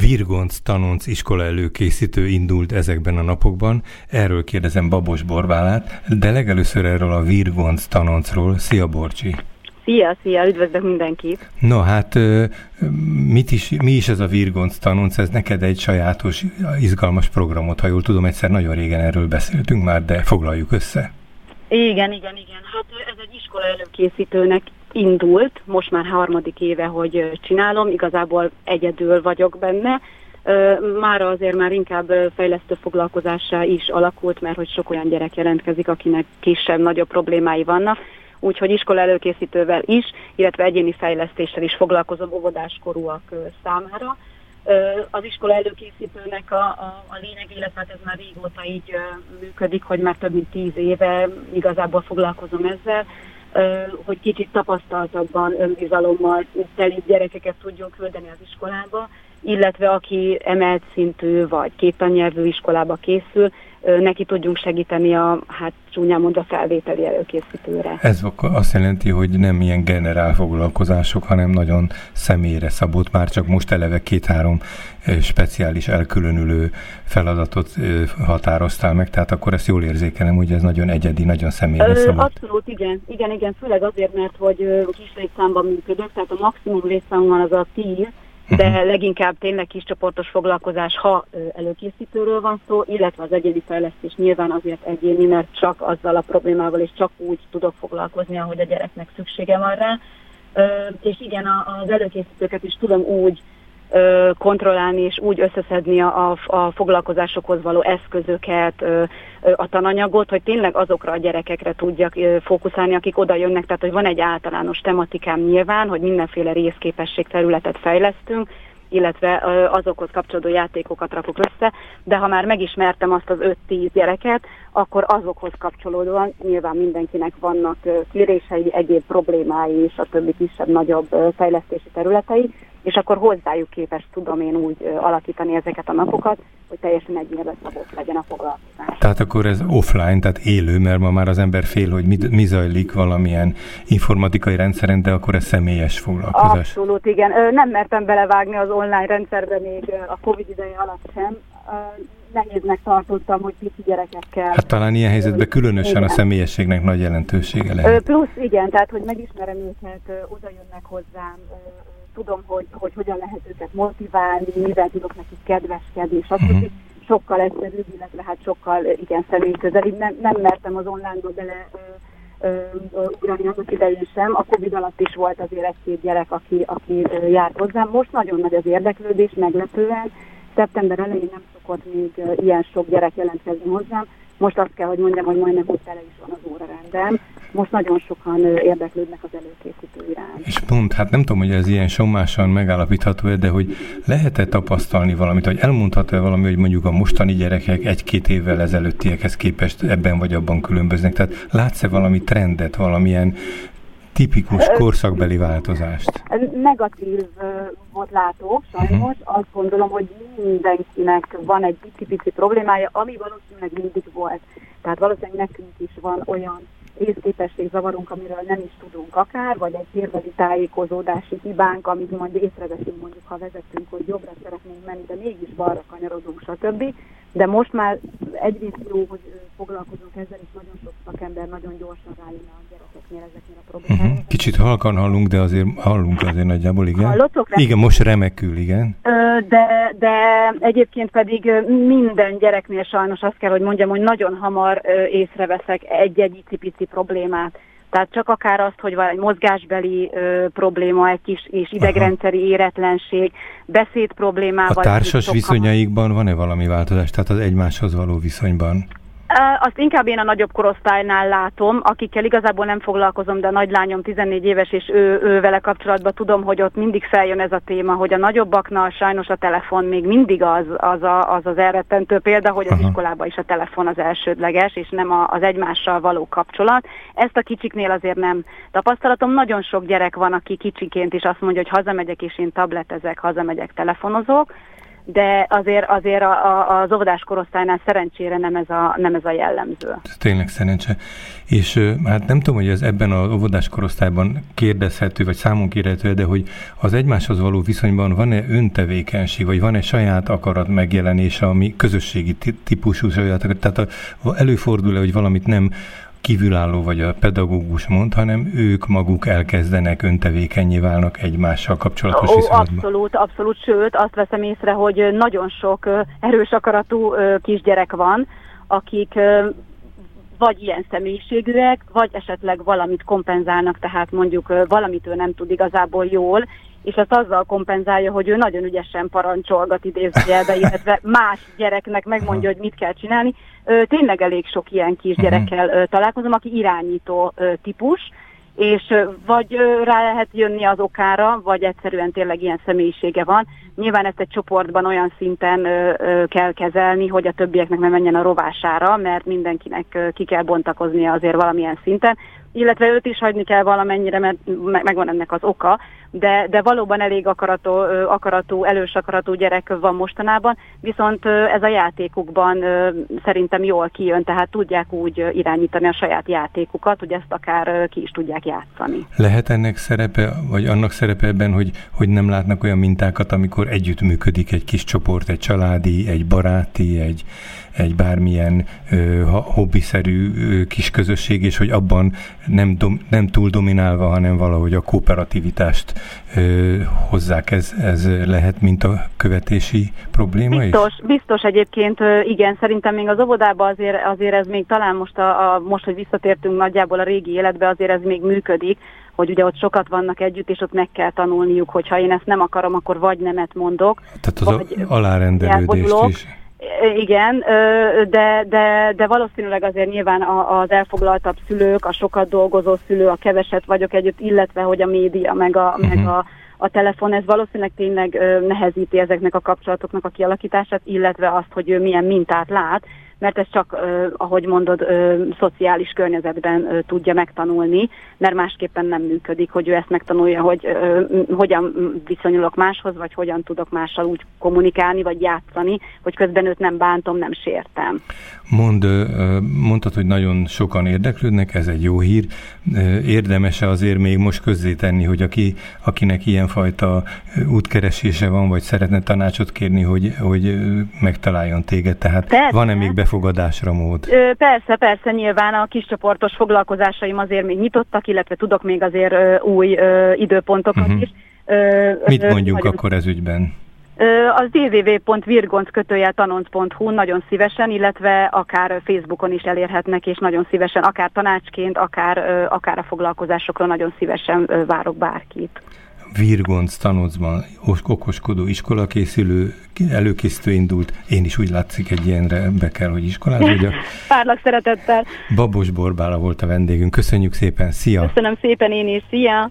Virgonc tanonc iskola előkészítő indult ezekben a napokban. Erről kérdezem Babos Borbálát, de legelőször erről a Virgonc tanoncról. Szia Borcsi! Szia, szia, üdvözlök mindenkit! No hát, mit is, mi is ez a Virgonc tanonc? Ez neked egy sajátos, izgalmas programot, ha jól tudom, egyszer nagyon régen erről beszéltünk már, de foglaljuk össze. Igen, igen, igen. Hát ez egy iskola előkészítőnek indult, most már harmadik éve, hogy csinálom, igazából egyedül vagyok benne. Már azért már inkább fejlesztő foglalkozássá is alakult, mert hogy sok olyan gyerek jelentkezik, akinek kisebb-nagyobb problémái vannak, úgyhogy iskola előkészítővel is, illetve egyéni fejlesztéssel is foglalkozom óvodáskorúak számára. Az iskola előkészítőnek a, a, a lényeg, illetve hát ez már régóta így működik, hogy már több mint tíz éve igazából foglalkozom ezzel, hogy kicsit tapasztaltabban, önbizalommal teli gyerekeket tudjon küldeni az iskolába, illetve aki emelt szintű vagy kétanyelvű iskolába készül, neki tudjunk segíteni a, hát csúnyán mondva, felvételi előkészítőre. Ez azt jelenti, hogy nem ilyen generál foglalkozások, hanem nagyon személyre szabott, már csak most eleve két-három speciális elkülönülő feladatot határoztál meg, tehát akkor ezt jól érzékelem, hogy ez nagyon egyedi, nagyon személyre szabott. Abszolút, igen, igen, igen, főleg azért, mert hogy kis létszámban működök, tehát a maximum létszám van az a 10, de uh-huh. leginkább tényleg kiscsoportos foglalkozás, ha előkészítőről van szó, illetve az egyéni fejlesztés nyilván azért egyéni, mert csak azzal a problémával és csak úgy tudok foglalkozni, ahogy a gyereknek szüksége van rá. És igen, az előkészítőket is tudom úgy kontrollálni és úgy összeszedni a, a foglalkozásokhoz való eszközöket, a tananyagot, hogy tényleg azokra a gyerekekre tudjak fókuszálni, akik oda jönnek, tehát hogy van egy általános tematikám nyilván, hogy mindenféle részképesség területet fejlesztünk, illetve azokhoz kapcsolódó játékokat rakok össze, de ha már megismertem azt az 5-10 gyereket, akkor azokhoz kapcsolódóan nyilván mindenkinek vannak kérései, egyéb problémái és a többi kisebb-nagyobb fejlesztési területei, és akkor hozzájuk képes tudom én úgy alakítani ezeket a napokat, hogy teljesen egyénre szabott legyen a foglalkozás. Tehát akkor ez offline, tehát élő, mert ma már az ember fél, hogy mi, mi zajlik valamilyen informatikai rendszeren, de akkor ez személyes foglalkozás. Abszolút, igen. Nem mertem belevágni az online rendszerbe még a Covid ideje alatt sem. Nehéznek tartottam, hogy pici gyerekekkel. Hát talán ilyen helyzetben különösen igen. a személyességnek nagy jelentősége lehet. Plusz igen, tehát hogy megismerem őket, oda jönnek hozzám, tudom, hogy, hogy hogyan lehet őket motiválni, mivel tudok nekik kedveskedni, és azt, uh-huh. hogy sokkal egyszerűbb, illetve hát sokkal igen személyközelibb. Nem, nem mertem az online-ba bele ugrani annak idején sem. A Covid alatt is volt azért egy-két gyerek, aki, aki járt hozzám. Most nagyon nagy az érdeklődés, meglepően. Szeptember elején nem szokott még ilyen sok gyerek jelentkezni hozzám. Most azt kell, hogy mondjam, hogy majdnem hogy tele is van az órarendem most nagyon sokan érdeklődnek az előkészítő iránt. És pont, hát nem tudom, hogy ez ilyen sommásan megállapítható de hogy lehet-e tapasztalni valamit, vagy elmondható-e valami, hogy mondjuk a mostani gyerekek egy-két évvel ezelőttiekhez képest ebben vagy abban különböznek? Tehát látsz-e valami trendet, valamilyen tipikus korszakbeli változást? Negatív volt látok, sajnos. Uh-huh. Azt gondolom, hogy mindenkinek van egy pici-pici problémája, ami valószínűleg mindig volt. Tehát valószínűleg nekünk is van olyan részképesség zavarunk, amiről nem is tudunk akár, vagy egy térbeli tájékozódási hibánk, amit majd észreveszünk mondjuk, ha vezetünk, hogy jobbra szeretnénk menni, de mégis balra kanyarodunk, stb. De most már egyrészt jó, hogy foglalkozunk ezzel, és nagyon sok szakember nagyon gyorsan rájön a gyerekeknél ezeknél a problémákra. Uh-huh. Kicsit halkan hallunk, de azért hallunk azért nagyjából, igen. Hallottok? Igen, most remekül, igen. De, de egyébként pedig minden gyereknél sajnos azt kell, hogy mondjam, hogy nagyon hamar észreveszek egy-egy icipici problémát. Tehát csak akár azt, hogy van egy mozgásbeli ö, probléma, egy kis és idegrendszeri Aha. éretlenség, beszéd problémával. A társas viszonyaikban van-e valami változás, tehát az egymáshoz való viszonyban? Azt inkább én a nagyobb korosztálynál látom, akikkel igazából nem foglalkozom, de a nagylányom 14 éves, és ő, ő vele kapcsolatban tudom, hogy ott mindig feljön ez a téma, hogy a nagyobbaknál sajnos a telefon még mindig az az, a, az, az elrettentő példa, hogy az iskolában is a telefon az elsődleges, és nem a, az egymással való kapcsolat. Ezt a kicsiknél azért nem tapasztalatom. Nagyon sok gyerek van, aki kicsiként is azt mondja, hogy hazamegyek, és én tabletezek, hazamegyek, telefonozok de azért, azért a, a, az óvodás korosztálynál szerencsére nem ez a, nem ez a jellemző. Tényleg szerencse. És hát nem tudom, hogy ez ebben az óvodás korosztályban kérdezhető, vagy számon kérhető, de hogy az egymáshoz való viszonyban van-e öntevékenység, vagy van-e saját akarat megjelenés, ami közösségi típusú saját, tehát előfordul-e, hogy valamit nem kívülálló vagy a pedagógus mond, hanem ők maguk elkezdenek öntevékenyé válnak egymással kapcsolatos Ó, viszonylatban. Abszolút, abszolút, sőt azt veszem észre, hogy nagyon sok erős akaratú kisgyerek van, akik vagy ilyen személyiségűek, vagy esetleg valamit kompenzálnak, tehát mondjuk valamit ő nem tud igazából jól, és ezt azzal kompenzálja, hogy ő nagyon ügyesen parancsolgat idézőjelbe, illetve más gyereknek megmondja, hogy mit kell csinálni. Tényleg elég sok ilyen kisgyerekkel találkozom, aki irányító típus, és vagy rá lehet jönni az okára, vagy egyszerűen tényleg ilyen személyisége van. Nyilván ezt egy csoportban olyan szinten kell kezelni, hogy a többieknek nem menjen a rovására, mert mindenkinek ki kell bontakoznia azért valamilyen szinten, illetve őt is hagyni kell valamennyire, mert megvan ennek az oka, de, de valóban elég akaratú, akaratú, elős akaratú gyerek van mostanában, viszont ez a játékukban szerintem jól kijön, tehát tudják úgy irányítani a saját játékukat, hogy ezt akár ki is tudják játszani. Lehet ennek szerepe, vagy annak szerepe ebben, hogy, hogy nem látnak olyan mintákat, amikor együttműködik egy kis csoport, egy családi, egy baráti, egy, egy bármilyen ö, hobbiszerű ö, kis közösség, és hogy abban nem, dom, nem túl dominálva, hanem valahogy a kooperativitást ö, hozzák. Ez, ez lehet mint a követési probléma biztos, is? Biztos egyébként, igen, szerintem még az óvodában azért, azért ez még talán most, a, a, most, hogy visszatértünk nagyjából a régi életbe, azért ez még működik, hogy ugye ott sokat vannak együtt, és ott meg kell tanulniuk, hogy ha én ezt nem akarom, akkor vagy nemet mondok. Tehát az vagy alárendelődést is. Igen, de, de, de valószínűleg azért nyilván az elfoglaltabb szülők, a sokat dolgozó szülő, a keveset vagyok együtt, illetve hogy a média, meg a, uh-huh. meg a, a telefon, ez valószínűleg tényleg nehezíti ezeknek a kapcsolatoknak a kialakítását, illetve azt, hogy ő milyen mintát lát, mert ez csak, ahogy mondod, szociális környezetben tudja megtanulni, mert másképpen nem működik, hogy ő ezt megtanulja, hogy hogyan viszonyulok máshoz, vagy hogyan tudok mással úgy kommunikálni, vagy játszani, hogy közben őt nem bántom, nem sértem. Mond, mondtad, hogy nagyon sokan érdeklődnek, ez egy jó hír. Érdemes-e azért még most közzétenni, hogy aki, akinek ilyenfajta útkeresése van, vagy szeretne tanácsot kérni, hogy, hogy megtaláljon téged? Tehát van-e még befogadásra mód? Persze, persze, nyilván a kiscsoportos foglalkozásaim azért még nyitottak, illetve tudok még azért új időpontokat uh-huh. is. Mit mondjunk akkor ez ügyben? Az www.virgonc tanonc.hu nagyon szívesen, illetve akár Facebookon is elérhetnek, és nagyon szívesen, akár tanácsként, akár, akár a foglalkozásokról nagyon szívesen várok bárkit. Virgonc tanocban okoskodó iskolakészülő, előkészítő indult. Én is úgy látszik egy ilyenre be kell, hogy iskolázó vagyok. Párlak szeretettel. Babos Borbála volt a vendégünk. Köszönjük szépen, szia! Köszönöm szépen én is, szia!